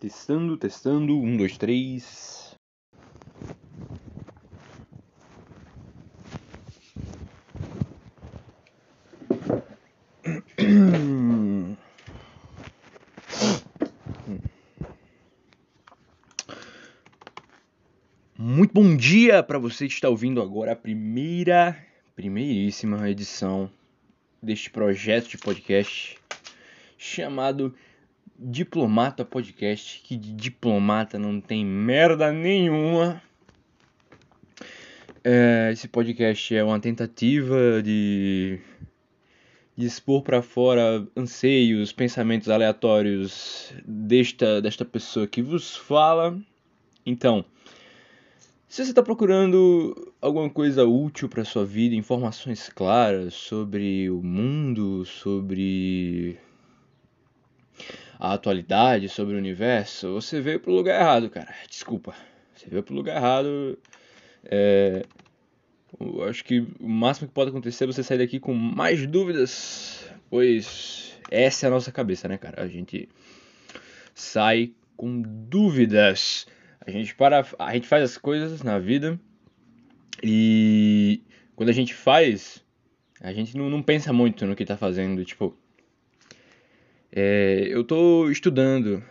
Testando, testando. Um, dois, três. Muito bom dia para você que está ouvindo agora a primeira, primeiríssima edição deste projeto de podcast chamado Diplomata Podcast, que de diplomata não tem merda nenhuma. É, esse podcast é uma tentativa de, de expor para fora anseios, pensamentos aleatórios desta, desta pessoa que vos fala. Então, se você está procurando alguma coisa útil para sua vida, informações claras sobre o mundo, sobre a atualidade, sobre o universo, você veio pro lugar errado, cara. Desculpa. Você veio pro lugar errado. É, eu acho que o máximo que pode acontecer é você sair daqui com mais dúvidas, pois essa é a nossa cabeça, né, cara? A gente sai com dúvidas. A gente para, a gente faz as coisas na vida e quando a gente faz, a gente não, não pensa muito no que tá fazendo, tipo, é, eu estou estudando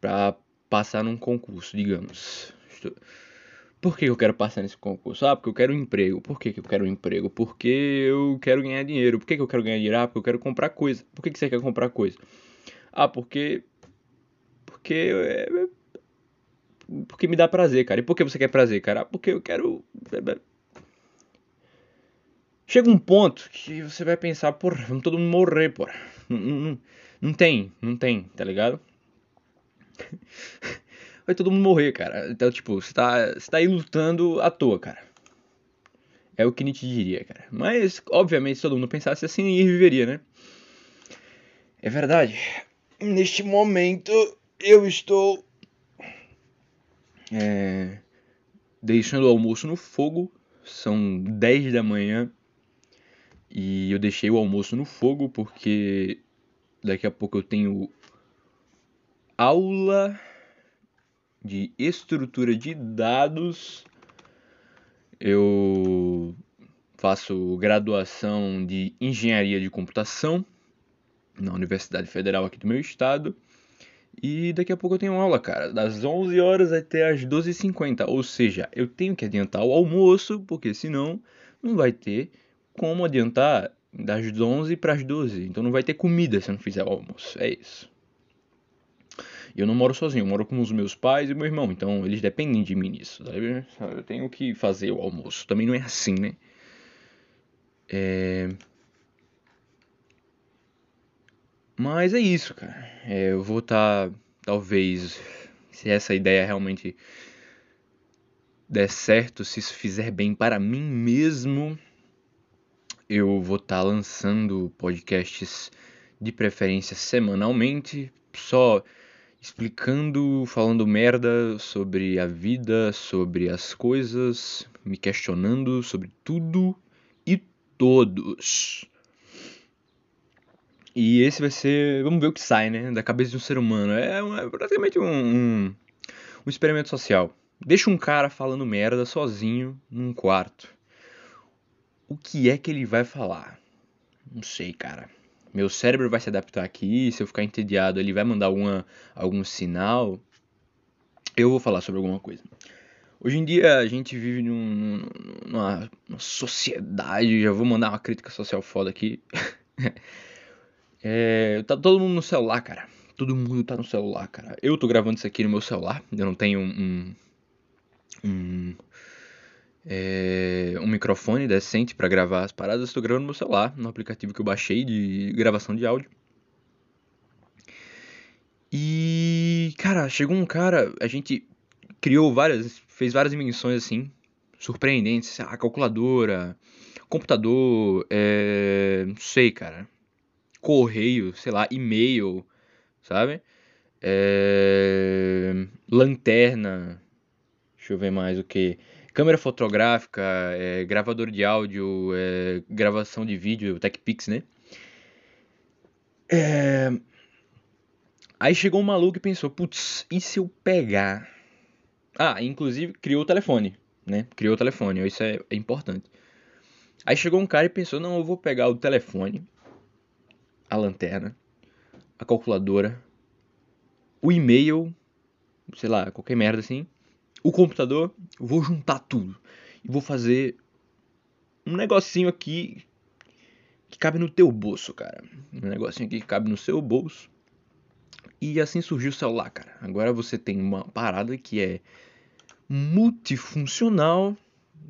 para passar num concurso, digamos. Por que eu quero passar nesse concurso? Ah, porque eu quero um emprego. Por que, eu quero um emprego? Porque eu quero ganhar dinheiro. Por que, eu quero ganhar dinheiro? Ah, porque eu quero comprar coisa. Por que, você quer comprar coisa? Ah, porque. Porque. É... Porque me dá prazer, cara. E por que você quer prazer, cara? Ah, porque eu quero. Chega um ponto que você vai pensar, porra, vamos todo mundo morrer, porra. Tem, não tem, tá ligado? Vai todo mundo morrer, cara. Então, tipo, você tá, você tá aí lutando à toa, cara. É o que Nietzsche diria, cara. Mas, obviamente, se todo mundo pensasse assim, ninguém viveria, né? É verdade. Neste momento, eu estou. É, deixando o almoço no fogo. São 10 da manhã. E eu deixei o almoço no fogo porque Daqui a pouco eu tenho aula de estrutura de dados. Eu faço graduação de engenharia de computação na Universidade Federal aqui do meu estado. E daqui a pouco eu tenho aula, cara, das 11 horas até as 12h50. Ou seja, eu tenho que adiantar o almoço, porque senão não vai ter como adiantar das 11 para as 12. Então não vai ter comida se não fizer o almoço. É isso. E eu não moro sozinho, eu moro com os meus pais e meu irmão. Então eles dependem de mim nisso. Eu tenho que fazer o almoço. Também não é assim, né? É... Mas é isso, cara. É, eu vou estar, tá, talvez, se essa ideia realmente der certo, se isso fizer bem para mim mesmo, eu vou estar tá lançando podcasts de preferência semanalmente, só explicando, falando merda sobre a vida, sobre as coisas, me questionando sobre tudo e todos. E esse vai ser, vamos ver o que sai, né, da cabeça de um ser humano. É, é praticamente um, um, um experimento social. Deixa um cara falando merda sozinho num quarto o que é que ele vai falar? Não sei, cara. Meu cérebro vai se adaptar aqui, se eu ficar entediado, ele vai mandar alguma, algum sinal. Eu vou falar sobre alguma coisa. Hoje em dia a gente vive num, numa, numa, sociedade, já vou mandar uma crítica social foda aqui. é, tá todo mundo no celular, cara. Todo mundo tá no celular, cara. Eu tô gravando isso aqui no meu celular. Eu não tenho um, um, é, um microfone decente para gravar as paradas, estou gravando no meu celular, no aplicativo que eu baixei de gravação de áudio. E, cara, chegou um cara, a gente criou várias, fez várias invenções assim, surpreendentes, a calculadora, computador, é, não sei, cara, correio, sei lá, e-mail, sabe? É, lanterna, deixa eu ver mais o que câmera fotográfica, é, gravador de áudio, é, gravação de vídeo, TechPix, né? É... Aí chegou um maluco e pensou, putz, e se eu pegar? Ah, inclusive criou o telefone, né? Criou o telefone, isso é, é importante. Aí chegou um cara e pensou, não, eu vou pegar o telefone, a lanterna, a calculadora, o e-mail, sei lá, qualquer merda assim, o computador, vou juntar tudo e vou fazer um negocinho aqui que cabe no teu bolso, cara. Um negocinho aqui que cabe no seu bolso. E assim surgiu o celular, cara. Agora você tem uma parada que é multifuncional.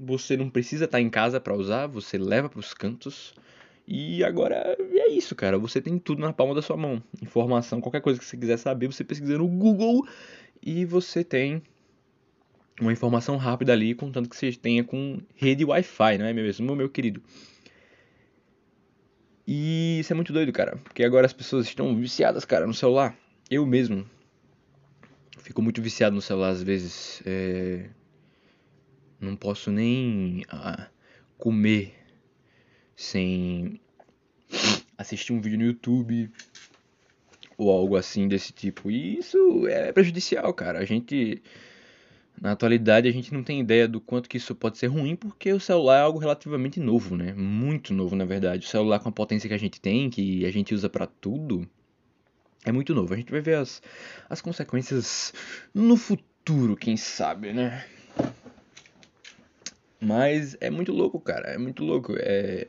Você não precisa estar em casa para usar, você leva para os cantos. E agora é isso, cara. Você tem tudo na palma da sua mão. Informação, qualquer coisa que você quiser saber, você pesquisa no Google e você tem uma informação rápida ali, contanto que você tenha com rede Wi-Fi, não é mesmo, meu querido? E isso é muito doido, cara, porque agora as pessoas estão viciadas, cara, no celular. Eu mesmo fico muito viciado no celular às vezes. É... Não posso nem ah, comer sem assistir um vídeo no YouTube ou algo assim desse tipo. E isso é prejudicial, cara. A gente na atualidade a gente não tem ideia do quanto que isso pode ser ruim, porque o celular é algo relativamente novo, né? Muito novo, na verdade. O celular com a potência que a gente tem, que a gente usa para tudo, é muito novo. A gente vai ver as, as consequências no futuro, quem sabe, né? Mas é muito louco, cara. É muito louco. É...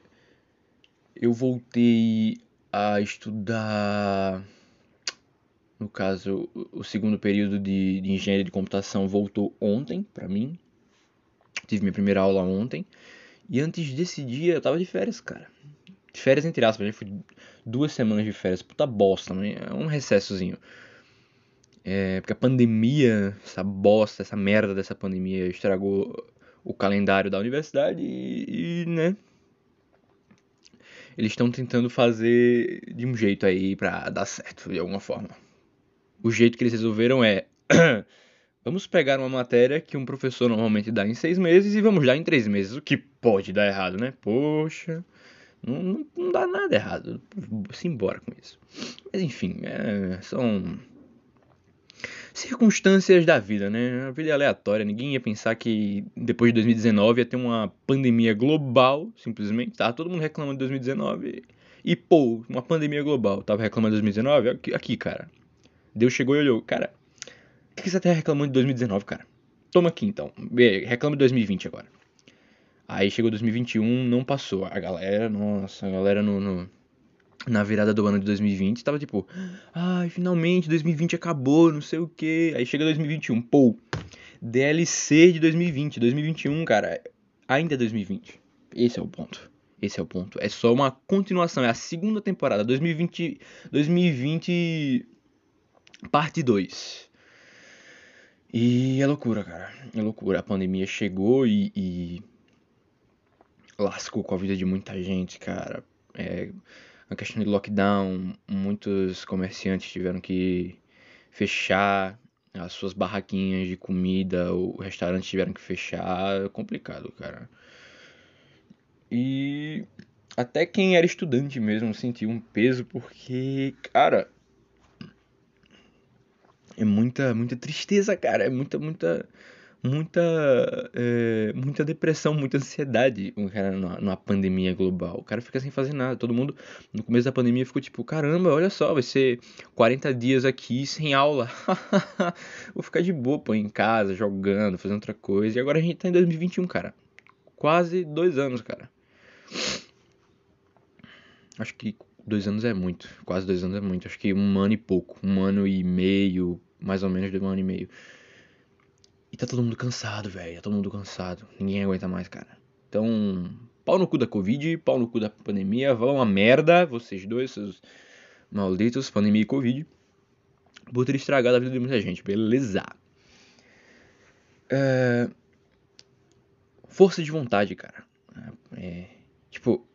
Eu voltei a estudar no caso, o segundo período de, de engenharia de computação voltou ontem para mim. Tive minha primeira aula ontem. E antes desse dia eu tava de férias, cara. De férias entre aspas, já fui duas semanas de férias. Puta bosta, né? Um recessozinho. É, porque a pandemia, essa bosta, essa merda dessa pandemia estragou o calendário da universidade e, e né? Eles estão tentando fazer de um jeito aí pra dar certo, de alguma forma o jeito que eles resolveram é. vamos pegar uma matéria que um professor normalmente dá em seis meses e vamos dar em três meses. O que pode dar errado, né? Poxa, não, não, não dá nada errado. Simbora com isso. Mas enfim, é, são circunstâncias da vida, né? A vida é aleatória. Ninguém ia pensar que depois de 2019 ia ter uma pandemia global, simplesmente. Tá todo mundo reclamando de 2019 e pô, uma pandemia global. Tava reclamando de 2019? Aqui, aqui cara. Deus chegou e olhou, cara, o que você tá reclamando de 2019, cara? Toma aqui então, reclama de 2020 agora. Aí chegou 2021, não passou. A galera, nossa, a galera no, no na virada do ano de 2020 tava tipo, ai, finalmente 2020 acabou, não sei o que. Aí chega 2021, pô, DLC de 2020, 2021, cara, ainda é 2020. Esse é o ponto. Esse é o ponto. É só uma continuação, é a segunda temporada, 2020, 2020 Parte 2. E é loucura, cara. É loucura. A pandemia chegou e, e lascou com a vida de muita gente, cara. É, a questão de lockdown, muitos comerciantes tiveram que fechar as suas barraquinhas de comida, o restaurante tiveram que fechar. É complicado, cara. E até quem era estudante mesmo sentiu um peso porque, cara, é muita, muita tristeza, cara. É muita, muita, muita, é, muita depressão, muita ansiedade cara, numa, pandemia global. O cara fica sem fazer nada. Todo mundo, no começo da pandemia, ficou tipo: caramba, olha só, vai ser 40 dias aqui sem aula. Vou ficar de boa, pô, em casa, jogando, fazendo outra coisa. E agora a gente tá em 2021, cara. Quase dois anos, cara. Acho que dois anos é muito. Quase dois anos é muito. Acho que um ano e pouco. Um ano e meio, mais ou menos de um ano e meio. E tá todo mundo cansado, velho. Tá todo mundo cansado. Ninguém aguenta mais, cara. Então, pau no cu da Covid, pau no cu da pandemia. Vão uma merda, vocês dois, seus malditos, pandemia e Covid. Por ter estragado a vida de muita gente, beleza? É... Força de vontade, cara. É... Tipo.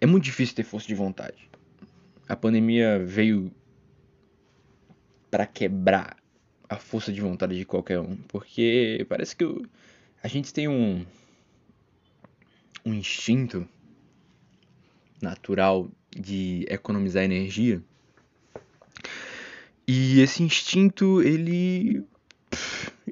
É muito difícil ter força de vontade. A pandemia veio para quebrar a força de vontade de qualquer um, porque parece que a gente tem um um instinto natural de economizar energia E esse instinto, ele.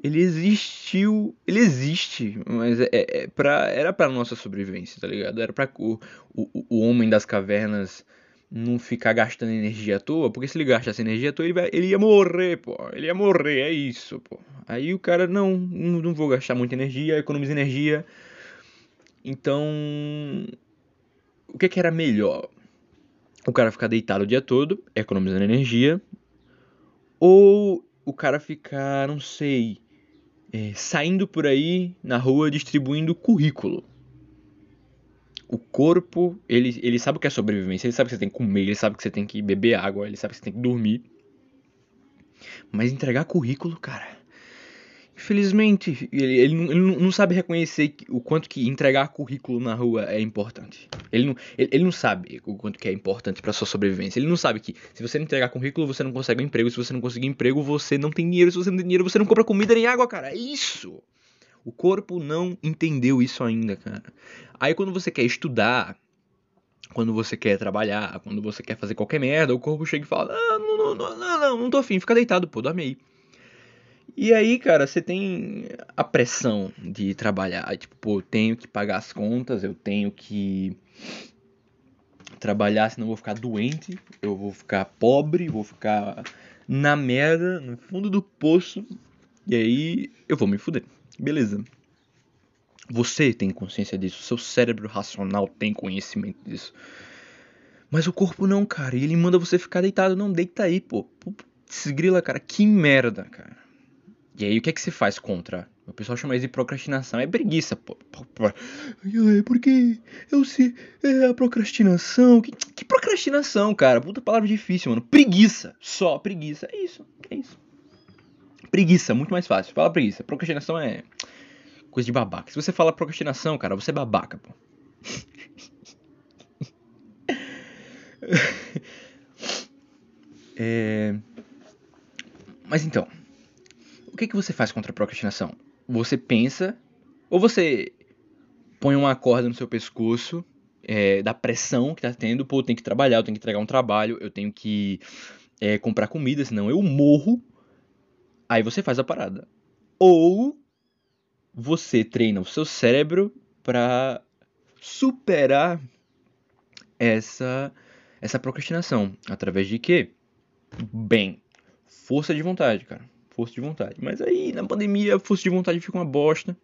Ele existiu. Ele existe, mas é, é pra, era pra nossa sobrevivência, tá ligado? Era pra o, o, o homem das cavernas não ficar gastando energia à toa, porque se ele gastasse energia à toa, ele, vai, ele ia morrer, pô. Ele ia morrer, é isso, pô. Aí o cara, não, não vou gastar muita energia, economiza energia. Então, o que, que era melhor? O cara ficar deitado o dia todo, economizando energia, ou o cara ficar, não sei, é, saindo por aí na rua distribuindo currículo. O corpo, ele, ele sabe o que é sobrevivência, ele sabe que você tem que comer, ele sabe que você tem que beber água, ele sabe que você tem que dormir. Mas entregar currículo, cara, Infelizmente, ele, ele, não, ele, não, sabe reconhecer o quanto que entregar currículo na rua é importante. Ele não, ele, ele não sabe o quanto que é importante para sua sobrevivência. Ele não sabe que se você não entregar currículo, você não consegue um emprego. Se você não conseguir emprego, você não tem dinheiro. Se você não tem dinheiro, você não compra comida nem água, cara. É isso! O corpo não entendeu isso ainda, cara. Aí quando você quer estudar, quando você quer trabalhar, quando você quer fazer qualquer merda, o corpo chega e fala: Ah, não, não, não, não, não, não tô afim, fica deitado, pô, dorme. E aí, cara, você tem a pressão de trabalhar. Tipo, pô, eu tenho que pagar as contas, eu tenho que trabalhar, senão eu vou ficar doente, eu vou ficar pobre, vou ficar na merda, no fundo do poço, e aí eu vou me fuder. Beleza. Você tem consciência disso, seu cérebro racional tem conhecimento disso. Mas o corpo não, cara, e ele manda você ficar deitado. Não, deita aí, pô. Putz, grila, cara, que merda, cara. E aí o que é que se faz contra? O pessoal chama isso de procrastinação. É preguiça, pô. Porque eu sei. É a procrastinação. Que, que procrastinação, cara? Puta palavra difícil, mano. Preguiça. Só preguiça. É isso. É isso. Preguiça, muito mais fácil. Fala preguiça. Procrastinação é coisa de babaca. Se você fala procrastinação, cara, você é babaca, pô. é... Mas então, o que, que você faz contra a procrastinação? Você pensa, ou você põe uma corda no seu pescoço é, da pressão que tá tendo, pô, eu tenho que trabalhar, eu tenho que entregar um trabalho, eu tenho que é, comprar comida, senão eu morro. Aí você faz a parada. Ou você treina o seu cérebro para superar essa essa procrastinação através de quê? Bem, força de vontade, cara força de vontade. Mas aí, na pandemia, força de vontade fica uma bosta.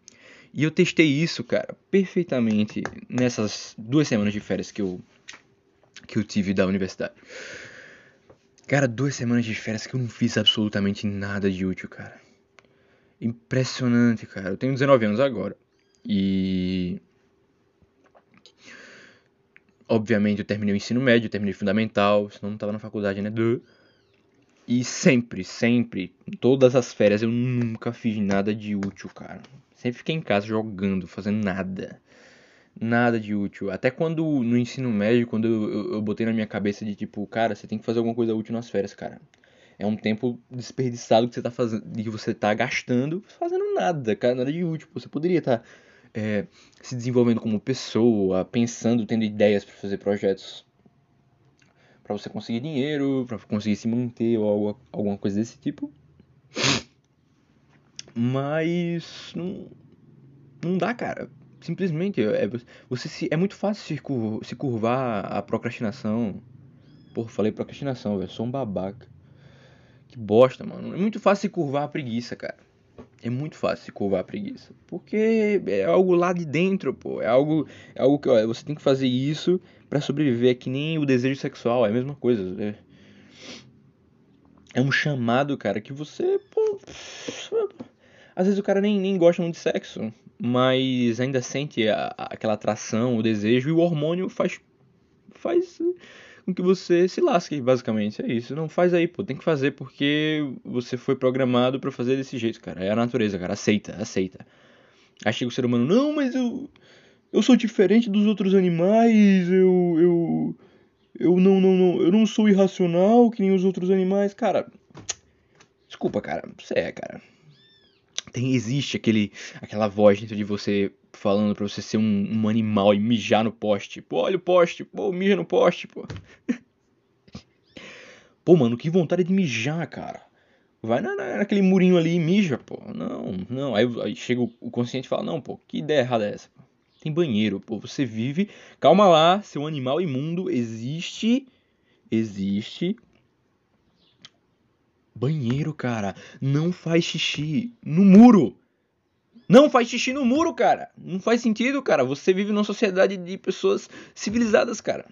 E eu testei isso, cara, perfeitamente nessas duas semanas de férias que eu, que eu tive da universidade. Cara, duas semanas de férias que eu não fiz absolutamente nada de útil, cara. Impressionante, cara. Eu tenho 19 anos agora. E. Obviamente eu terminei o ensino médio, terminei o fundamental, senão não tava na faculdade, né? E sempre, sempre, todas as férias eu nunca fiz nada de útil, cara. Sempre fiquei em casa jogando, fazendo nada. Nada de útil. Até quando no ensino médio, quando eu, eu, eu botei na minha cabeça de tipo, cara, você tem que fazer alguma coisa útil nas férias, cara. É um tempo desperdiçado que você tá fazendo, que você tá gastando fazendo nada, cara, nada de útil. Você poderia estar tá, é, se desenvolvendo como pessoa, pensando, tendo ideias para fazer projetos para você conseguir dinheiro, para conseguir se manter ou algo, alguma coisa desse tipo. Mas não, não dá, cara. Simplesmente é, você se, é muito fácil se, curvar, se curvar a procrastinação. Porra, falei procrastinação, velho. Sou um babaca. Que bosta, mano. É muito fácil se curvar a preguiça, cara. É muito fácil se curvar a preguiça. Porque é algo lá de dentro, pô. É algo, é algo que ó, você tem que fazer isso para sobreviver. É que nem o desejo sexual, é a mesma coisa. É, é um chamado, cara, que você. Pô, às vezes o cara nem, nem gosta muito de sexo, mas ainda sente a, aquela atração, o desejo, e o hormônio faz. faz com que você se lasque, basicamente. É isso. Não faz aí, pô. Tem que fazer porque você foi programado para fazer desse jeito, cara. É a natureza, cara. Aceita, aceita. Aí chega o ser humano, não, mas eu. Eu sou diferente dos outros animais, eu. Eu. Eu não, não, não. Eu não sou irracional que nem os outros animais. Cara. Desculpa, cara. Você é, cara. Tem, existe aquele, aquela voz dentro de você falando pra você ser um, um animal e mijar no poste. Pô, olha o poste, pô, mija no poste, pô. Pô, mano, que vontade de mijar, cara. Vai na, naquele murinho ali e mija, pô. Não, não. Aí, aí chega o, o consciente e fala, não, pô, que ideia errada é essa? Tem banheiro, pô. Você vive. Calma lá, seu animal imundo. Existe. Existe. Banheiro, cara. Não faz xixi no muro. Não faz xixi no muro, cara. Não faz sentido, cara. Você vive numa sociedade de pessoas civilizadas, cara.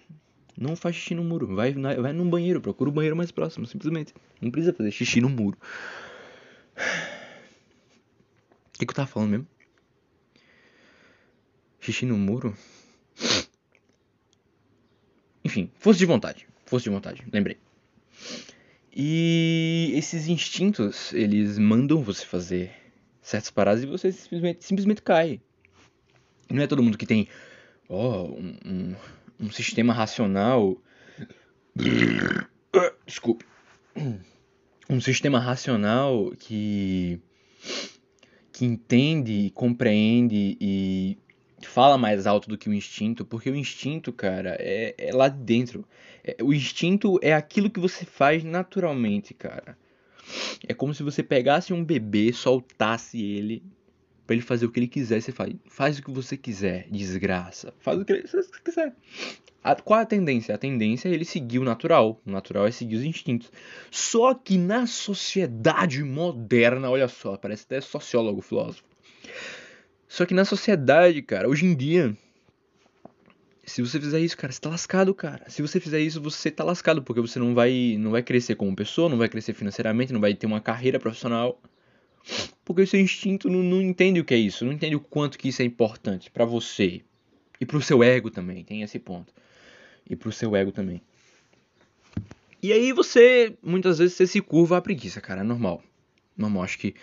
Não faz xixi no muro. Vai, vai num banheiro, procura o banheiro mais próximo, simplesmente. Não precisa fazer xixi no muro. O que, que eu tava falando mesmo? Xixi no muro? Enfim, força de vontade. Força de vontade, lembrei. E esses instintos, eles mandam você fazer certas paradas e você simplesmente, simplesmente cai. Não é todo mundo que tem oh, um, um um sistema racional. Desculpe. Um sistema racional que que entende, compreende e fala mais alto do que o instinto, porque o instinto, cara, é, é lá dentro. É, o instinto é aquilo que você faz naturalmente, cara. É como se você pegasse um bebê, soltasse ele para ele fazer o que ele quiser, você faz. Faz o que você quiser, desgraça. Faz o que você quiser. A, qual a tendência? A tendência é ele seguir o natural. O natural é seguir os instintos. Só que na sociedade moderna, olha só, parece até sociólogo, filósofo. Só que na sociedade, cara, hoje em dia, se você fizer isso, cara, você tá lascado, cara. Se você fizer isso, você tá lascado, porque você não vai, não vai crescer como pessoa, não vai crescer financeiramente, não vai ter uma carreira profissional. Porque o seu instinto não, não entende o que é isso, não entende o quanto que isso é importante para você. E pro seu ego também, tem esse ponto. E pro seu ego também. E aí você, muitas vezes, você se curva à preguiça, cara, é normal. Normal, acho que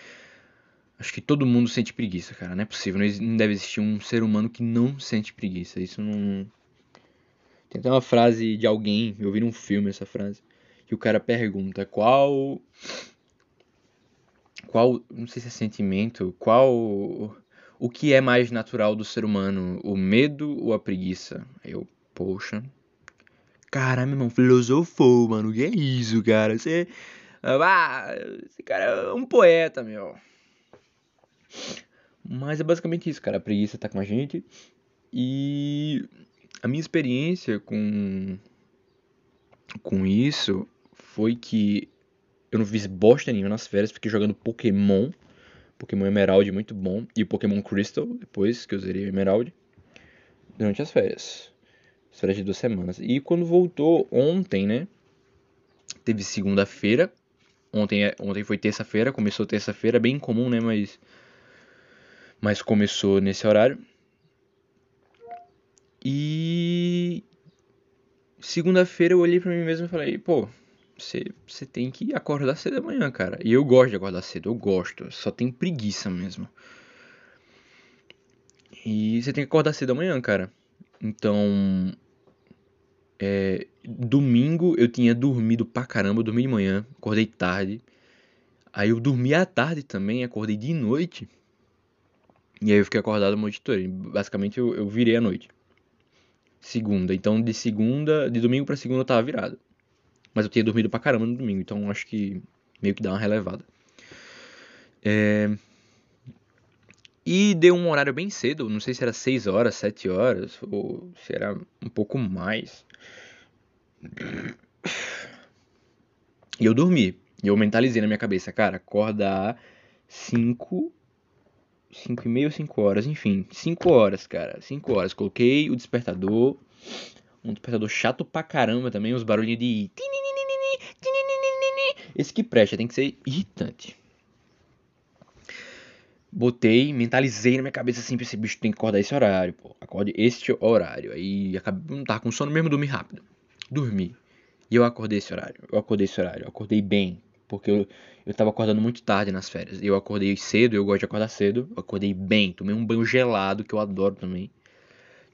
Acho que todo mundo sente preguiça, cara. Não é possível. Não deve existir um ser humano que não sente preguiça. Isso não. Tem até uma frase de alguém, eu vi num filme essa frase, que o cara pergunta qual qual, não sei se é sentimento, qual o que é mais natural do ser humano, o medo ou a preguiça? Eu, poxa. Caramba, meu irmão, filosofou, mano. Que é isso, cara? Você. Ah, esse cara é um poeta, meu. Mas é basicamente isso, cara. A preguiça tá com a gente. E a minha experiência com com isso foi que eu não fiz bosta nenhuma nas férias, fiquei jogando Pokémon. Pokémon Emerald muito bom. E o Pokémon Crystal, depois que eu zerei Emerald. Durante as férias. As férias de duas semanas. E quando voltou ontem, né? Teve segunda-feira. Ontem, é, ontem foi terça-feira. Começou terça-feira, bem comum, né? Mas. Mas começou nesse horário. E. Segunda-feira eu olhei para mim mesmo e falei, pô, você, tem que acordar cedo amanhã, cara. E eu gosto de acordar cedo, eu gosto. Só tem preguiça mesmo. E você tem que acordar cedo amanhã, cara. Então. É, domingo eu tinha dormido pra caramba, eu dormi de manhã, acordei tarde. Aí eu dormi à tarde também, acordei de noite. E aí eu fiquei acordado a noite. Basicamente eu, eu virei a noite. Segunda. Então de segunda, de domingo para segunda eu tava virado. Mas eu tinha dormido pra caramba no domingo, então acho que meio que dá uma relevada. É... E deu um horário bem cedo, não sei se era 6 horas, 7 horas, ou se era um pouco mais. E eu dormi. E eu mentalizei na minha cabeça, cara, acordar 5. 5 e meia ou 5 horas, enfim, 5 horas, cara, 5 horas. Coloquei o despertador, um despertador chato pra caramba também, os barulhinhos de. Esse que presta, tem que ser irritante. Botei, mentalizei na minha cabeça assim, esse bicho tem que acordar esse horário, pô. Acorde este horário. Aí acabei, não tava com sono mesmo, dormi rápido. Dormi. E eu acordei esse horário. Eu acordei esse horário. Eu acordei bem. Porque eu, eu tava acordando muito tarde nas férias. Eu acordei cedo, eu gosto de acordar cedo. Eu acordei bem. Tomei um banho gelado, que eu adoro também.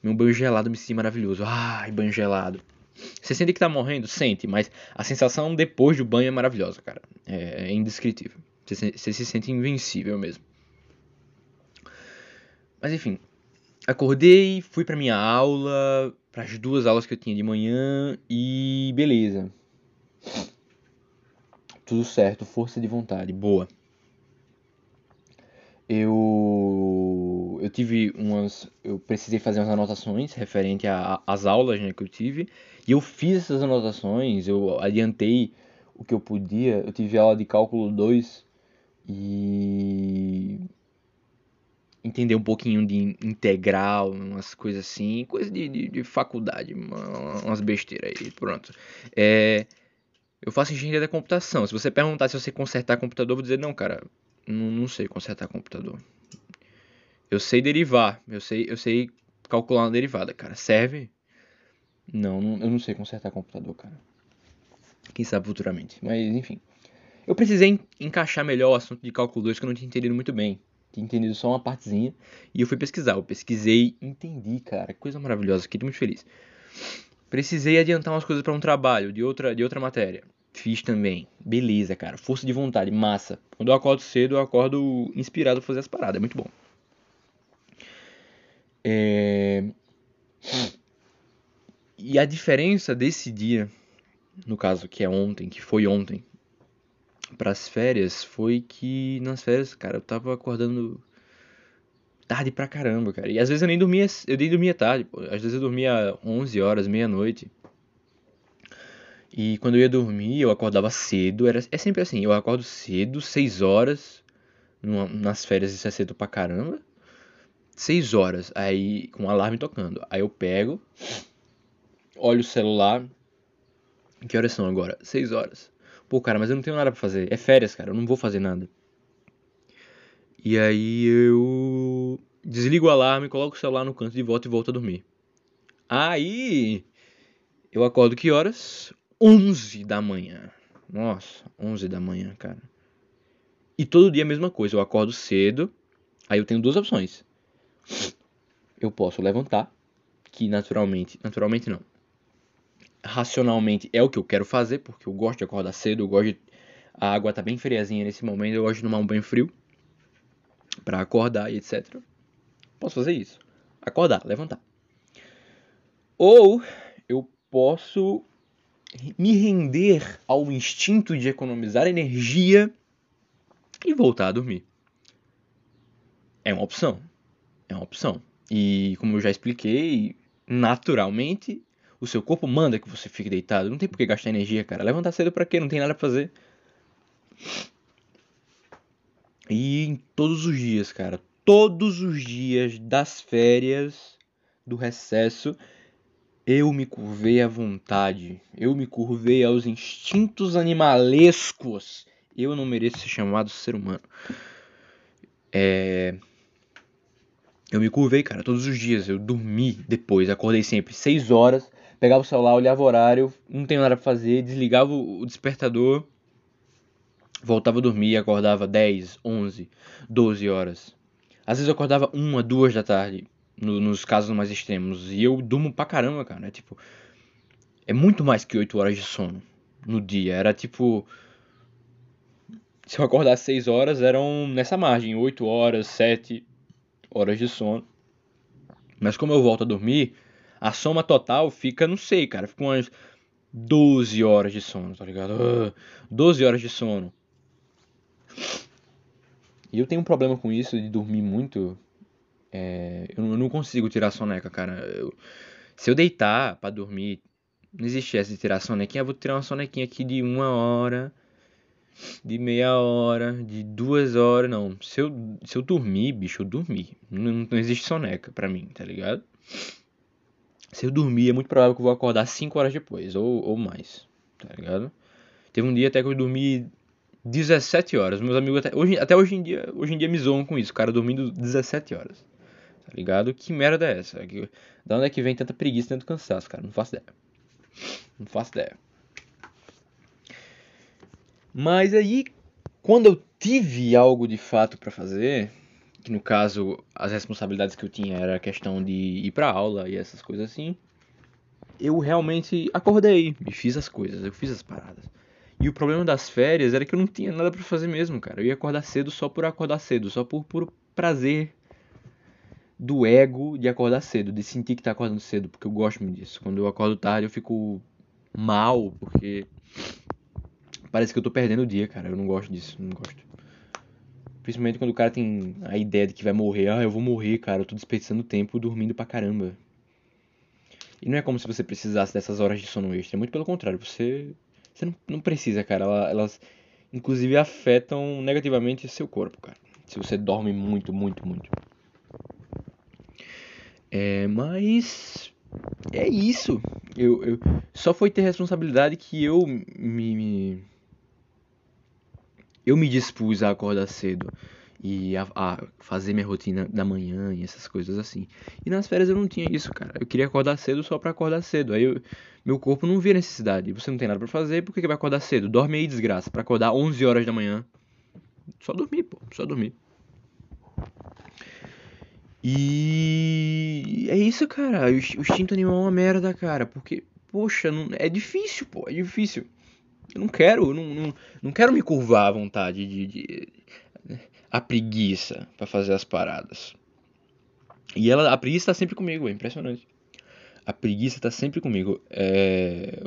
Meu banho gelado me senti maravilhoso. Ai, banho gelado. Você sente que tá morrendo? Sente, mas a sensação depois do banho é maravilhosa, cara. É, é indescritível. Você, você se sente invencível mesmo. Mas enfim, acordei, fui pra minha aula, para as duas aulas que eu tinha de manhã e beleza. Tudo certo, força de vontade, boa. Eu eu tive umas eu precisei fazer umas anotações referente às aulas, né, que eu tive, e eu fiz essas anotações, eu adiantei o que eu podia. Eu tive aula de cálculo 2 e entender um pouquinho de integral, umas coisas assim, coisa de, de, de faculdade, umas besteiras aí, pronto. É, eu faço engenharia da computação. Se você perguntar se eu sei consertar computador, eu vou dizer, não, cara, não, não sei consertar computador. Eu sei derivar, eu sei, eu sei calcular uma derivada, cara. Serve? Não, não, eu não sei consertar computador, cara. Quem sabe futuramente. Mas, enfim. Eu precisei encaixar melhor o assunto de cálculo 2 que eu não tinha entendido muito bem tinha entendido só uma partezinha. E eu fui pesquisar. Eu pesquisei, entendi, cara. Que coisa maravilhosa. Fiquei muito feliz. Precisei adiantar umas coisas para um trabalho de outra, de outra matéria. Fiz também. Beleza, cara. Força de vontade, massa. Quando eu acordo cedo, eu acordo inspirado a fazer as paradas. É muito bom. É... E a diferença desse dia, no caso que é ontem, que foi ontem, para as férias foi que nas férias, cara, eu tava acordando tarde pra caramba, cara. E às vezes eu nem dormia, eu nem dormia tarde. Às vezes eu dormia 11 horas, meia-noite. E quando eu ia dormir, eu acordava cedo, era é sempre assim, eu acordo cedo, 6 horas. Numa, nas férias isso é cedo pra caramba. 6 horas, aí com o alarme tocando. Aí eu pego, olho o celular. Que horas são agora? 6 horas. Pô, cara, mas eu não tenho nada pra fazer. É férias, cara, eu não vou fazer nada. E aí eu desligo o alarme, coloco o celular no canto de volta e volto a dormir. Aí eu acordo que horas? 11 da manhã. Nossa, 11 da manhã, cara. E todo dia a mesma coisa, eu acordo cedo. Aí eu tenho duas opções. Eu posso levantar, que naturalmente, naturalmente não racionalmente é o que eu quero fazer, porque eu gosto de acordar cedo, eu gosto de... A água tá bem friazinha nesse momento, eu gosto de tomar um banho frio para acordar e etc. Posso fazer isso. Acordar, levantar. Ou eu posso me render ao instinto de economizar energia e voltar a dormir. É uma opção. É uma opção. E como eu já expliquei, naturalmente o seu corpo manda que você fique deitado. Não tem por que gastar energia, cara. Levantar cedo pra quê? Não tem nada pra fazer. E todos os dias, cara. Todos os dias das férias, do recesso, eu me curvei à vontade. Eu me curvei aos instintos animalescos. Eu não mereço ser chamado ser humano. É. Eu me curvei, cara, todos os dias. Eu dormi depois, acordei sempre 6 horas pegava o celular, olhava o horário, não tem nada pra fazer, desligava o despertador, voltava a dormir e acordava 10, 11, 12 horas. Às vezes eu acordava uma, duas da tarde, no, nos casos mais extremos, e eu durmo pra caramba, cara. É tipo, é muito mais que 8 horas de sono no dia. Era tipo. Se eu acordasse 6 horas, eram nessa margem, 8 horas, 7 horas de sono. Mas como eu volto a dormir, a soma total fica, não sei, cara, fica umas 12 horas de sono, tá ligado? Uh, 12 horas de sono. E eu tenho um problema com isso de dormir muito. É, eu não consigo tirar soneca, cara. Eu, se eu deitar para dormir, não existe essa de tirar sonequinha. Eu vou tirar uma sonequinha aqui de uma hora, de meia hora, de duas horas. Não, se eu, se eu dormir, bicho, eu dormi. Não, não existe soneca pra mim, tá ligado? Se eu dormir, é muito provável que eu vou acordar 5 horas depois, ou, ou mais, tá ligado? Teve um dia até que eu dormi 17 horas. Meus amigos até hoje, até hoje em dia, hoje em dia me zoam com isso, cara dormindo 17 horas. Tá ligado? Que merda é essa? Da onde é que vem tanta preguiça, tanto cansaço, cara? Não faço ideia. Não faço ideia. Mas aí, quando eu tive algo de fato para fazer, que no caso as responsabilidades que eu tinha era a questão de ir para aula e essas coisas assim, eu realmente acordei e fiz as coisas, eu fiz as paradas. E o problema das férias era que eu não tinha nada para fazer mesmo, cara. Eu ia acordar cedo só por acordar cedo, só por puro prazer do ego de acordar cedo, de sentir que tá acordando cedo, porque eu gosto muito disso. Quando eu acordo tarde eu fico mal, porque parece que eu tô perdendo o dia, cara. Eu não gosto disso, não gosto. Principalmente quando o cara tem a ideia de que vai morrer. Ah, eu vou morrer, cara. Eu tô desperdiçando tempo dormindo pra caramba. E não é como se você precisasse dessas horas de sono extra. É muito pelo contrário. Você, você não, não precisa, cara. Elas, inclusive, afetam negativamente seu corpo, cara. Se você dorme muito, muito, muito. É, mas é isso. Eu, eu só foi ter responsabilidade que eu me, me eu me dispus a acordar cedo e a, a, fazer minha rotina da manhã e essas coisas assim. E nas férias eu não tinha isso, cara. Eu queria acordar cedo só para acordar cedo. Aí eu, meu corpo não via necessidade. Você não tem nada para fazer, por que, que vai acordar cedo? Dorme aí, desgraça, para acordar 11 horas da manhã. Só dormir, pô, só dormir. E é isso, cara. O instinto animal é uma merda, cara. Porque, poxa, não... é difícil, pô, é difícil. Eu não quero, não, não, não quero me curvar à vontade de, de a preguiça para fazer as paradas. E ela, a preguiça tá sempre comigo, é impressionante. A preguiça tá sempre comigo. É,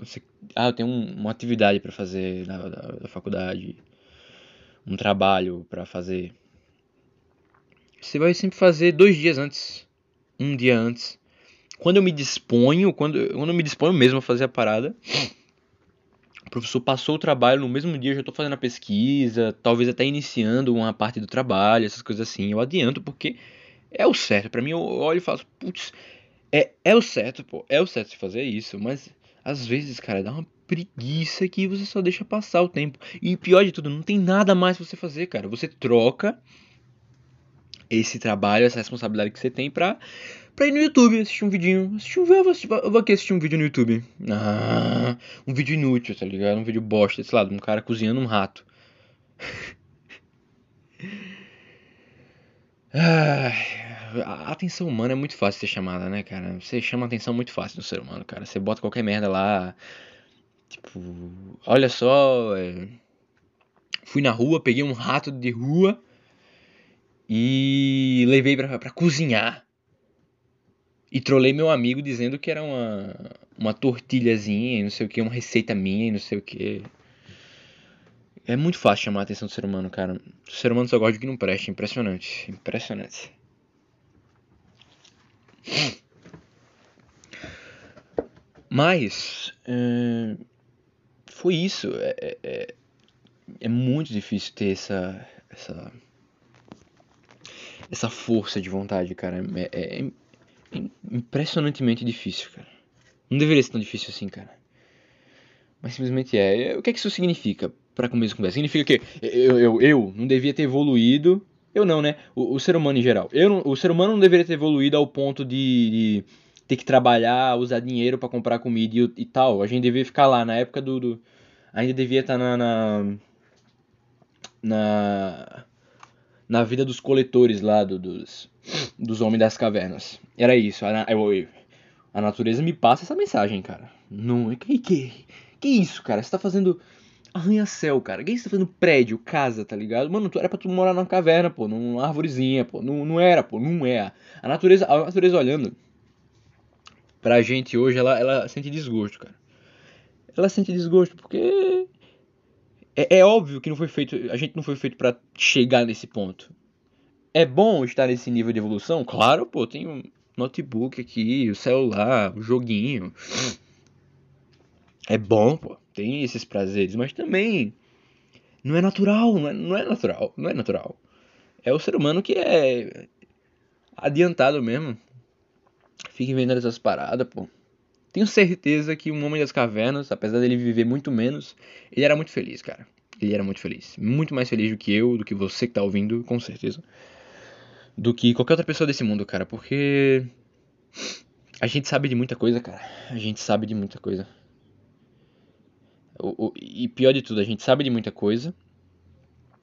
ah, eu tenho um, uma atividade para fazer na, na, na, faculdade, um trabalho para fazer. Você vai sempre fazer dois dias antes, um dia antes. Quando eu me disponho, quando, quando eu me disponho mesmo a fazer a parada, o professor passou o trabalho no mesmo dia, eu já estou fazendo a pesquisa, talvez até iniciando uma parte do trabalho, essas coisas assim. Eu adianto porque é o certo. Para mim, eu olho e falo, putz, é, é o certo, pô, é o certo de fazer isso, mas às vezes, cara, dá uma preguiça que você só deixa passar o tempo. E pior de tudo, não tem nada mais pra você fazer, cara. Você troca esse trabalho, essa responsabilidade que você tem pra pra ir no YouTube, assistir um vidinho. Assistir um, eu, vou assistir, eu vou aqui assistir um vídeo no YouTube. Ah, um vídeo inútil, tá ligado? Um vídeo bosta, sei lá, de um cara cozinhando um rato. a atenção humana é muito fácil de ser chamada, né, cara? Você chama atenção muito fácil no ser humano, cara. Você bota qualquer merda lá. Tipo, olha só. É... Fui na rua, peguei um rato de rua e levei pra, pra cozinhar. E trolei meu amigo dizendo que era uma, uma tortilhazinha não sei o que, uma receita minha não sei o que. É muito fácil chamar a atenção do ser humano, cara. O ser humano só gosta de que não preste. Impressionante. Impressionante. Mas. É, foi isso. É, é, é, é muito difícil ter essa. Essa. Essa força de vontade, cara. É, é, impressionantemente difícil, cara. Não deveria ser tão difícil assim, cara. Mas simplesmente é. O que é que isso significa para começo de conversa? Significa que eu, eu, eu não devia ter evoluído. Eu não, né? O, o ser humano em geral. Eu, o ser humano não deveria ter evoluído ao ponto de, de ter que trabalhar, usar dinheiro para comprar comida e, e, tal. A gente devia ficar lá na época do. do ainda devia estar tá na, na. na na vida dos coletores lá, do, dos, dos homens das cavernas. Era isso. A, eu, a natureza me passa essa mensagem, cara. Não, que, que, que isso, cara? Você tá fazendo arranha-céu, cara. Quem está fazendo prédio, casa, tá ligado? Mano, era pra tu morar numa caverna, pô, numa árvorezinha, pô. Não, não era, pô, não é. A natureza, a natureza olhando pra gente hoje, ela, ela sente desgosto, cara. Ela sente desgosto porque é, é, óbvio que não foi feito, a gente não foi feito para chegar nesse ponto. É bom estar nesse nível de evolução? Claro, pô, tem um notebook aqui, o celular, o joguinho. É bom, pô, tem esses prazeres, mas também não é natural, não é, não é natural, não é natural. É o ser humano que é adiantado mesmo. Fica inventando essas paradas, pô. Tenho certeza que um homem das cavernas, apesar dele viver muito menos, ele era muito feliz, cara. Ele era muito feliz. Muito mais feliz do que eu, do que você que tá ouvindo, com certeza. Do que qualquer outra pessoa desse mundo, cara. Porque. A gente sabe de muita coisa, cara. A gente sabe de muita coisa. O, o, e pior de tudo, a gente sabe de muita coisa.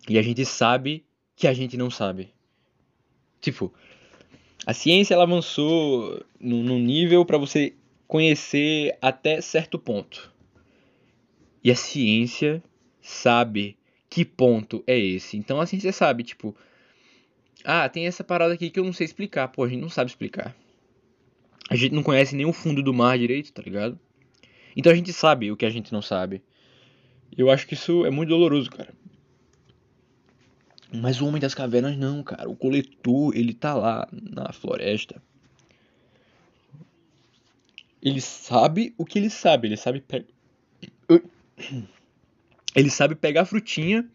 E a gente sabe que a gente não sabe. Tipo, a ciência ela avançou num nível para você conhecer até certo ponto. E a ciência sabe que ponto é esse. Então a ciência sabe, tipo, ah, tem essa parada aqui que eu não sei explicar. Pô, a gente não sabe explicar. A gente não conhece nem o fundo do mar direito, tá ligado? Então a gente sabe o que a gente não sabe. Eu acho que isso é muito doloroso, cara. Mas o Homem das Cavernas não, cara. O coletor, ele tá lá na floresta. Ele sabe o que ele sabe. Ele sabe pegar. Ele sabe pegar frutinha.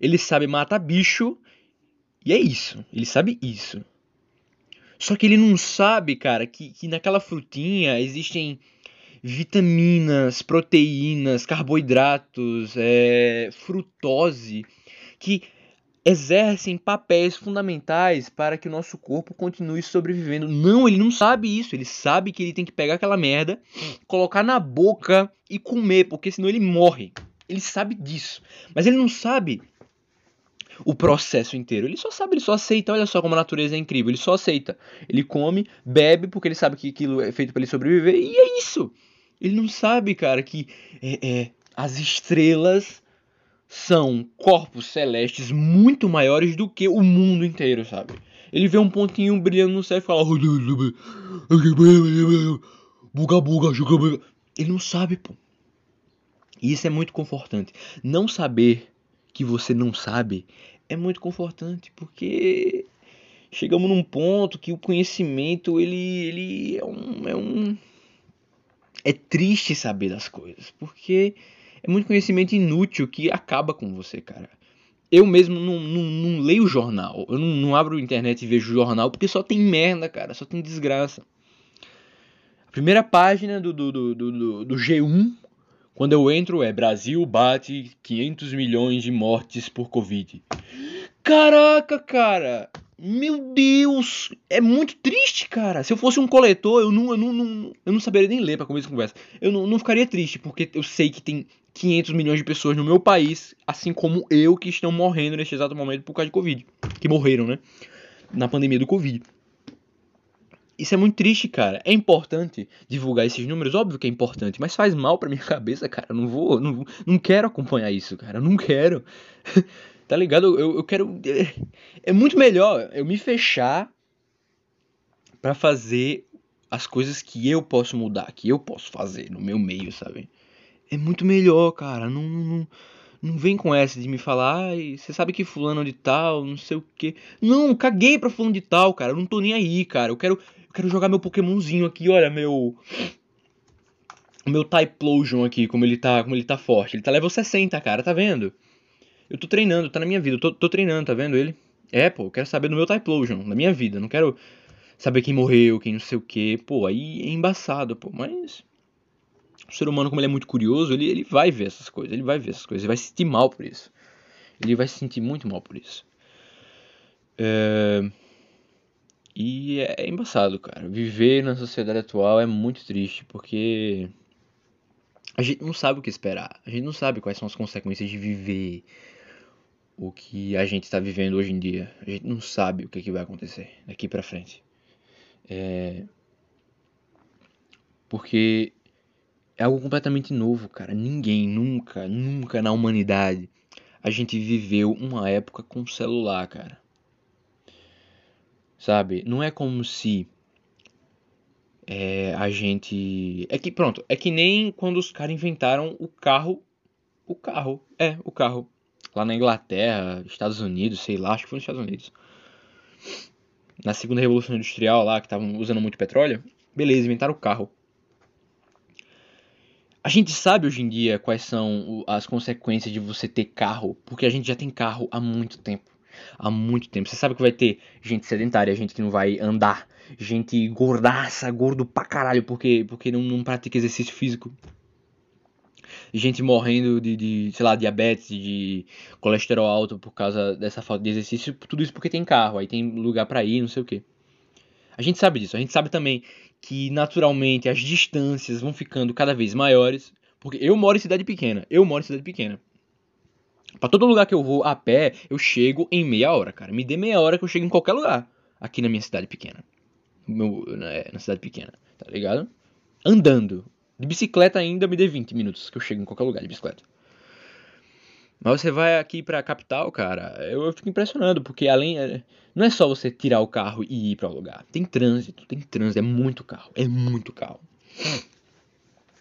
Ele sabe matar bicho. E é isso. Ele sabe isso. Só que ele não sabe, cara, que, que naquela frutinha existem vitaminas, proteínas, carboidratos, é, frutose, que exercem papéis fundamentais para que o nosso corpo continue sobrevivendo. Não, ele não sabe isso. Ele sabe que ele tem que pegar aquela merda, colocar na boca e comer, porque senão ele morre. Ele sabe disso. Mas ele não sabe o processo inteiro. Ele só sabe, ele só aceita. Olha só como a natureza é incrível. Ele só aceita. Ele come, bebe, porque ele sabe que aquilo é feito para ele sobreviver. E é isso. Ele não sabe, cara, que é, é, as estrelas são corpos celestes muito maiores do que o mundo inteiro, sabe? Ele vê um pontinho brilhando no céu e fala. Buga, buga, Ele não sabe, pô. E isso é muito confortante. Não saber que você não sabe é muito confortante, porque chegamos num ponto que o conhecimento ele, ele é um, é um. É triste saber das coisas, porque é muito conhecimento inútil que acaba com você, cara. Eu mesmo não, não, não leio jornal. Eu não, não abro a internet e vejo jornal porque só tem merda, cara. Só tem desgraça. A primeira página do, do, do, do, do G1, quando eu entro, é Brasil bate 500 milhões de mortes por Covid. Caraca, cara! Meu Deus! É muito triste, cara. Se eu fosse um coletor, eu não, eu não, não, eu não saberia nem ler pra começar essa conversa. Eu não, não ficaria triste, porque eu sei que tem 500 milhões de pessoas no meu país, assim como eu, que estão morrendo neste exato momento por causa de Covid. Que morreram, né? Na pandemia do Covid. Isso é muito triste, cara. É importante divulgar esses números, óbvio que é importante, mas faz mal pra minha cabeça, cara. Eu não vou, não, não quero acompanhar isso, cara. Eu não quero. Tá ligado? Eu, eu quero. É, é muito melhor eu me fechar para fazer as coisas que eu posso mudar, que eu posso fazer no meu meio, sabe? É muito melhor, cara. Não, não, não vem com essa de me falar, você sabe que fulano de tal, não sei o que. Não, caguei pra fulano de tal, cara. Eu não tô nem aí, cara. Eu quero, eu quero jogar meu Pokémonzinho aqui, olha, meu. Meu Typlosion aqui, como ele tá, como ele tá forte. Ele tá level 60, cara, tá vendo? Eu tô treinando, tá na minha vida. Eu tô, tô treinando, tá vendo ele? É, pô, eu quero saber do meu Typlosion, na minha vida. Não quero saber quem morreu, quem não sei o que. Pô, aí é embaçado, pô. Mas o ser humano, como ele é muito curioso, ele, ele vai ver essas coisas. Ele vai ver essas coisas. Ele vai se sentir mal por isso. Ele vai se sentir muito mal por isso. É... E é, é embaçado, cara. Viver na sociedade atual é muito triste, porque a gente não sabe o que esperar. A gente não sabe quais são as consequências de viver o que a gente está vivendo hoje em dia. A gente não sabe o que, que vai acontecer daqui para frente. É... Porque é algo completamente novo, cara. Ninguém, nunca, nunca na humanidade a gente viveu uma época com celular, cara. Sabe? Não é como se é, a gente. É que, pronto, é que nem quando os caras inventaram o carro. O carro, é, o carro lá na Inglaterra, Estados Unidos, sei lá, acho que foi nos Estados Unidos. Na segunda revolução industrial lá, que estavam usando muito petróleo, beleza, inventaram o carro. A gente sabe hoje em dia quais são as consequências de você ter carro, porque a gente já tem carro há muito tempo. Há muito tempo. Você sabe que vai ter gente sedentária, gente que não vai andar, gente gordaça, gordo pra caralho, porque, porque não, não pratica exercício físico gente morrendo de, de, sei lá, diabetes, de colesterol alto por causa dessa falta de exercício, tudo isso porque tem carro, aí tem lugar para ir, não sei o que. A gente sabe disso, a gente sabe também que naturalmente as distâncias vão ficando cada vez maiores, porque eu moro em cidade pequena, eu moro em cidade pequena. Pra todo lugar que eu vou a pé, eu chego em meia hora, cara. Me dê meia hora que eu chego em qualquer lugar aqui na minha cidade pequena. Meu, na, na cidade pequena, tá ligado? Andando. De bicicleta ainda me dê 20 minutos que eu chego em qualquer lugar de bicicleta. Mas você vai aqui pra capital, cara, eu, eu fico impressionado, porque além. É, não é só você tirar o carro e ir para o lugar. Tem trânsito, tem trânsito, é muito carro, é muito carro.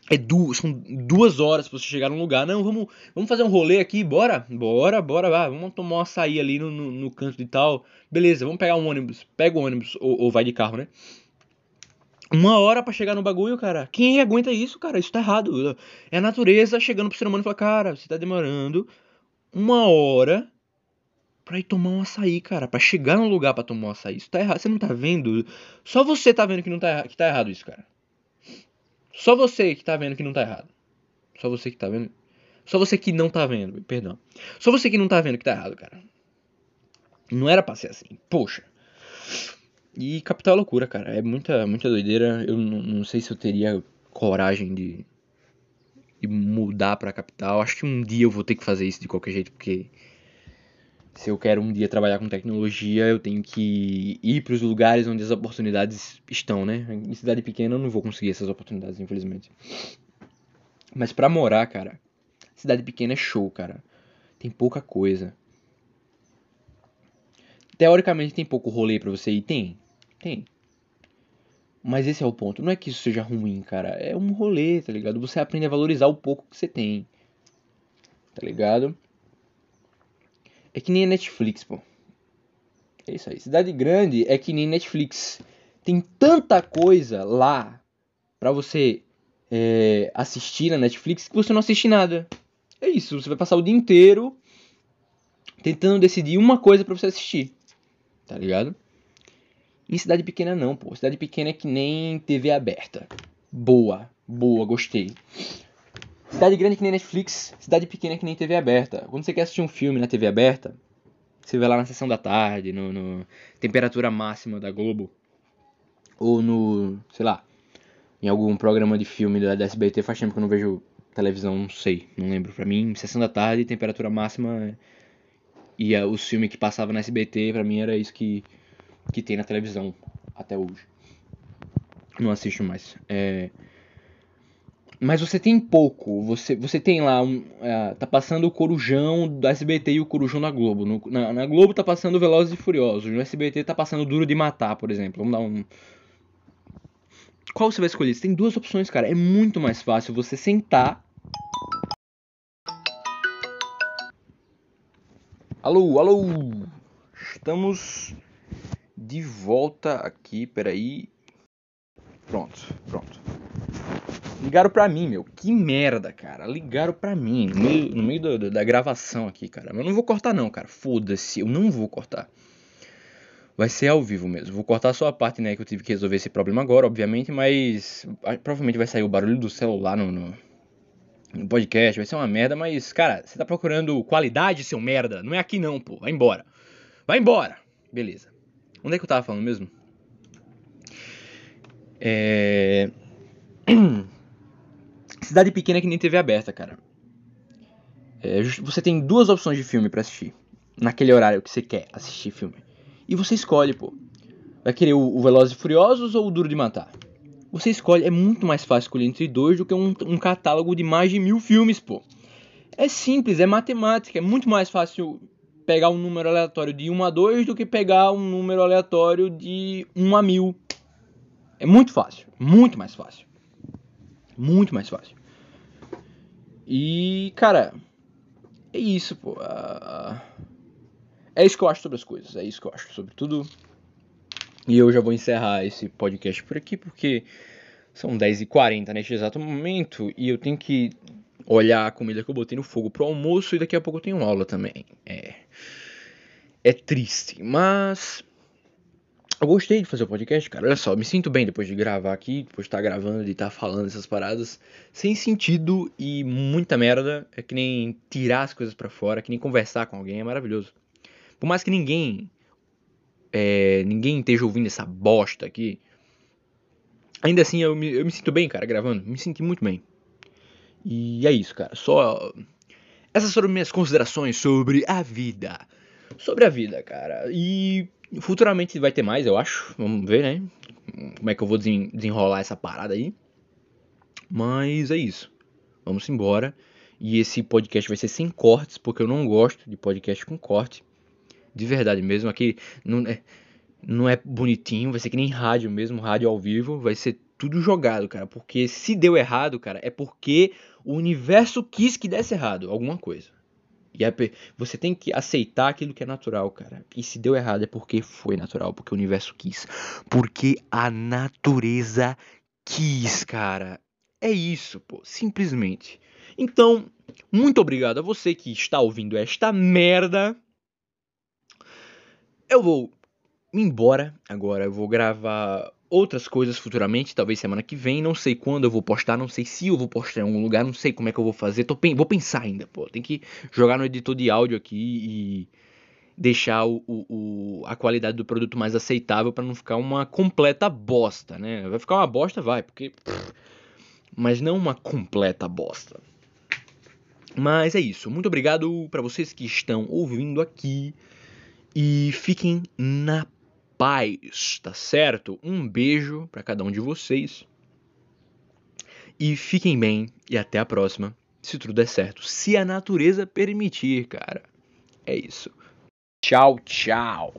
é duas, são duas horas pra você chegar num lugar. Não, vamos, vamos fazer um rolê aqui, bora? Bora, bora, vai. Vamos tomar um açaí ali no, no, no canto de tal. Beleza, vamos pegar um ônibus. Pega o ônibus, ou, ou vai de carro, né? Uma hora para chegar no bagulho, cara. Quem aguenta isso, cara? Isso tá errado. É a natureza chegando pro ser humano e falar, cara, você tá demorando uma hora pra ir tomar um açaí, cara. Pra chegar num lugar pra tomar um açaí. Isso tá errado. Você não tá vendo? Só você tá vendo que, não tá, que tá errado isso, cara. Só você que tá vendo que não tá errado. Só você que tá vendo. Só você que não tá vendo, perdão. Só você que não tá vendo que tá errado, cara. Não era pra ser assim. Poxa. E capital é loucura, cara. É muita, muita doideira. Eu não, não sei se eu teria coragem de, de mudar pra capital. Acho que um dia eu vou ter que fazer isso de qualquer jeito, porque se eu quero um dia trabalhar com tecnologia, eu tenho que ir para os lugares onde as oportunidades estão, né? Em cidade pequena eu não vou conseguir essas oportunidades, infelizmente. Mas para morar, cara, cidade pequena é show, cara. Tem pouca coisa. Teoricamente tem pouco rolê para você ir, tem. Tem. Mas esse é o ponto. Não é que isso seja ruim, cara. É um rolê, tá ligado? Você aprende a valorizar o pouco que você tem. Tá ligado? É que nem a Netflix, pô. É isso aí. Cidade grande é que nem Netflix. Tem tanta coisa lá pra você é, assistir na Netflix que você não assiste nada. É isso. Você vai passar o dia inteiro tentando decidir uma coisa para você assistir. Tá ligado? Em cidade pequena não, pô. Cidade pequena é que nem TV aberta. Boa, boa, gostei. Cidade grande que nem Netflix, cidade pequena que nem TV aberta. Quando você quer assistir um filme na TV aberta, você vê lá na sessão da tarde, no, no temperatura máxima da Globo, ou no, sei lá, em algum programa de filme da, da SBT. Faz tempo que eu não vejo televisão, não sei, não lembro. Pra mim, sessão da tarde, temperatura máxima e a, os filmes que passavam na SBT, pra mim era isso que, que tem na televisão até hoje. Não assisto mais. É, mas você tem pouco. Você, você tem lá. Um, é, tá passando o Corujão do SBT e o Corujão da Globo. No, na, na, Globo tá passando Velozes e Furiosos. No SBT tá passando Duro de Matar, por exemplo. Vamos dar um. Qual você vai escolher? Você tem duas opções, cara. É muito mais fácil você sentar. Alô, alô! Estamos de volta aqui. Peraí. Pronto, pronto. Ligaram pra mim, meu. Que merda, cara. Ligaram pra mim no meio, no meio do, do, da gravação aqui, cara. Mas eu não vou cortar, não, cara. Foda-se. Eu não vou cortar. Vai ser ao vivo mesmo. Vou cortar só a parte, né, que eu tive que resolver esse problema agora, obviamente. Mas provavelmente vai sair o barulho do celular no, no, no podcast. Vai ser uma merda. Mas, cara, você tá procurando qualidade, seu merda? Não é aqui, não, pô. Vai embora. Vai embora. Beleza. Onde é que eu tava falando mesmo? É. Cidade pequena que nem TV aberta, cara. É, você tem duas opções de filme para assistir. Naquele horário que você quer assistir filme. E você escolhe, pô. Vai querer o, o Velozes e Furiosos ou o Duro de Matar? Você escolhe. É muito mais fácil escolher entre dois do que um, um catálogo de mais de mil filmes, pô. É simples, é matemática. É muito mais fácil pegar um número aleatório de 1 a 2 do que pegar um número aleatório de 1 a 1000. É muito fácil. Muito mais fácil. Muito mais fácil. E, cara, é isso, pô. É isso que eu acho sobre as coisas. É isso que eu acho sobre tudo. E eu já vou encerrar esse podcast por aqui, porque são 10h40 neste exato momento. E eu tenho que olhar a comida que eu botei no fogo pro almoço. E daqui a pouco eu tenho aula também. É. É triste, mas eu gostei de fazer o podcast, cara. Olha só, me sinto bem depois de gravar aqui, depois de estar gravando, de estar falando essas paradas sem sentido e muita merda. É que nem tirar as coisas para fora, que nem conversar com alguém, é maravilhoso. Por mais que ninguém é, ninguém esteja ouvindo essa bosta aqui, ainda assim eu me, eu me sinto bem, cara, gravando. Me sinto muito bem. E é isso, cara. Só essas foram minhas considerações sobre a vida. Sobre a vida, cara. E Futuramente vai ter mais, eu acho. Vamos ver, né? Como é que eu vou desenrolar essa parada aí. Mas é isso. Vamos embora. E esse podcast vai ser sem cortes, porque eu não gosto de podcast com corte. De verdade mesmo. Aqui não é, não é bonitinho, vai ser que nem rádio mesmo, rádio ao vivo. Vai ser tudo jogado, cara. Porque se deu errado, cara, é porque o universo quis que desse errado alguma coisa. E você tem que aceitar aquilo que é natural, cara. E se deu errado é porque foi natural, porque o universo quis. Porque a natureza quis, cara. É isso, pô, simplesmente. Então, muito obrigado a você que está ouvindo esta merda. Eu vou embora agora. Eu vou gravar outras coisas futuramente, talvez semana que vem. Não sei quando eu vou postar, não sei se eu vou postar em algum lugar, não sei como é que eu vou fazer. Tô, vou pensar ainda, pô. Tem que jogar no editor de áudio aqui e deixar o, o, a qualidade do produto mais aceitável para não ficar uma completa bosta, né? Vai ficar uma bosta, vai, porque. Mas não uma completa bosta. Mas é isso. Muito obrigado para vocês que estão ouvindo aqui. E fiquem na paz, tá certo? Um beijo para cada um de vocês. E fiquem bem e até a próxima, se tudo der certo. Se a natureza permitir, cara. É isso. Tchau, tchau.